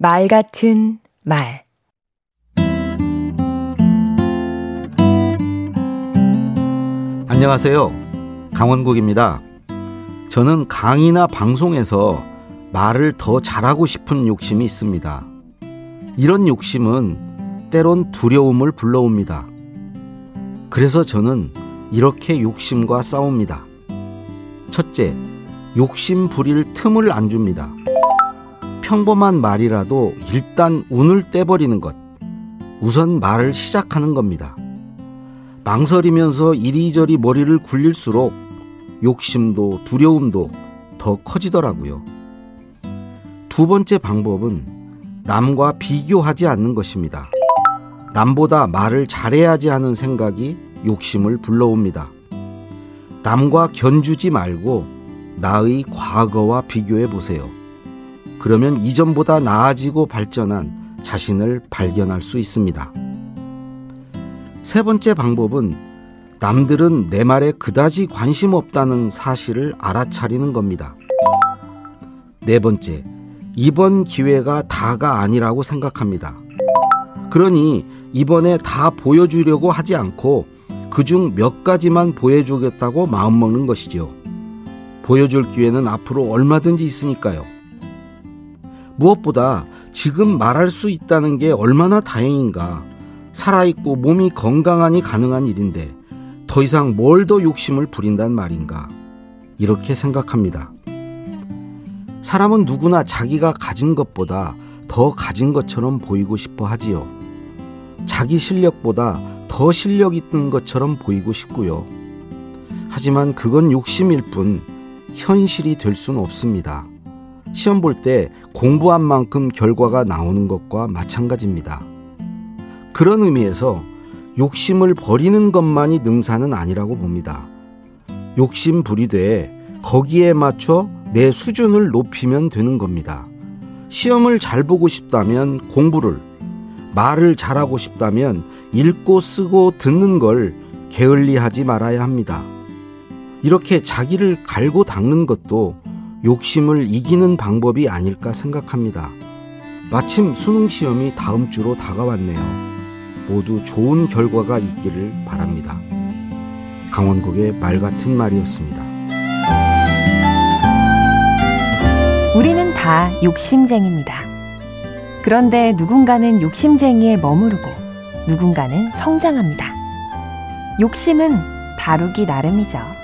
말 같은 말 안녕하세요. 강원국입니다. 저는 강의나 방송에서 말을 더 잘하고 싶은 욕심이 있습니다. 이런 욕심은 때론 두려움을 불러옵니다. 그래서 저는 이렇게 욕심과 싸웁니다. 첫째, 욕심 부릴 틈을 안 줍니다. 평범한 말이라도 일단 운을 떼버리는 것. 우선 말을 시작하는 겁니다. 망설이면서 이리저리 머리를 굴릴수록 욕심도 두려움도 더 커지더라고요. 두 번째 방법은 남과 비교하지 않는 것입니다. 남보다 말을 잘해야지 하는 생각이 욕심을 불러옵니다. 남과 견주지 말고 나의 과거와 비교해 보세요. 그러면 이전보다 나아지고 발전한 자신을 발견할 수 있습니다. 세 번째 방법은 남들은 내 말에 그다지 관심 없다는 사실을 알아차리는 겁니다. 네 번째, 이번 기회가 다가 아니라고 생각합니다. 그러니 이번에 다 보여주려고 하지 않고 그중 몇 가지만 보여주겠다고 마음먹는 것이죠. 보여줄 기회는 앞으로 얼마든지 있으니까요. 무엇보다 지금 말할 수 있다는 게 얼마나 다행인가. 살아있고 몸이 건강하니 가능한 일인데 더 이상 뭘 더 욕심을 부린단 말인가. 이렇게 생각합니다. 사람은 누구나 자기가 가진 것보다 더 가진 것처럼 보이고 싶어 하지요. 자기 실력보다 더 실력 있는 것처럼 보이고 싶고요. 하지만 그건 욕심일 뿐 현실이 될 수는 없습니다. 시험 볼 때 공부한 만큼 결과가 나오는 것과 마찬가지입니다. 그런 의미에서 욕심을 버리는 것만이 능사는 아니라고 봅니다. 욕심 부리되 거기에 맞춰 내 수준을 높이면 되는 겁니다. 시험을 잘 보고 싶다면 공부를, 말을 잘하고 싶다면 읽고 쓰고 듣는 걸 게을리 하지 말아야 합니다. 이렇게 자기를 갈고 닦는 것도 욕심을 이기는 방법이 아닐까 생각합니다. 마침 수능 시험이 다음 주로 다가왔네요. 모두 좋은 결과가 있기를 바랍니다. 강원국의 말 같은 말이었습니다. 우리는 다 욕심쟁입니다. 그런데 누군가는 욕심쟁이에 머무르고 누군가는 성장합니다. 욕심은 다루기 나름이죠.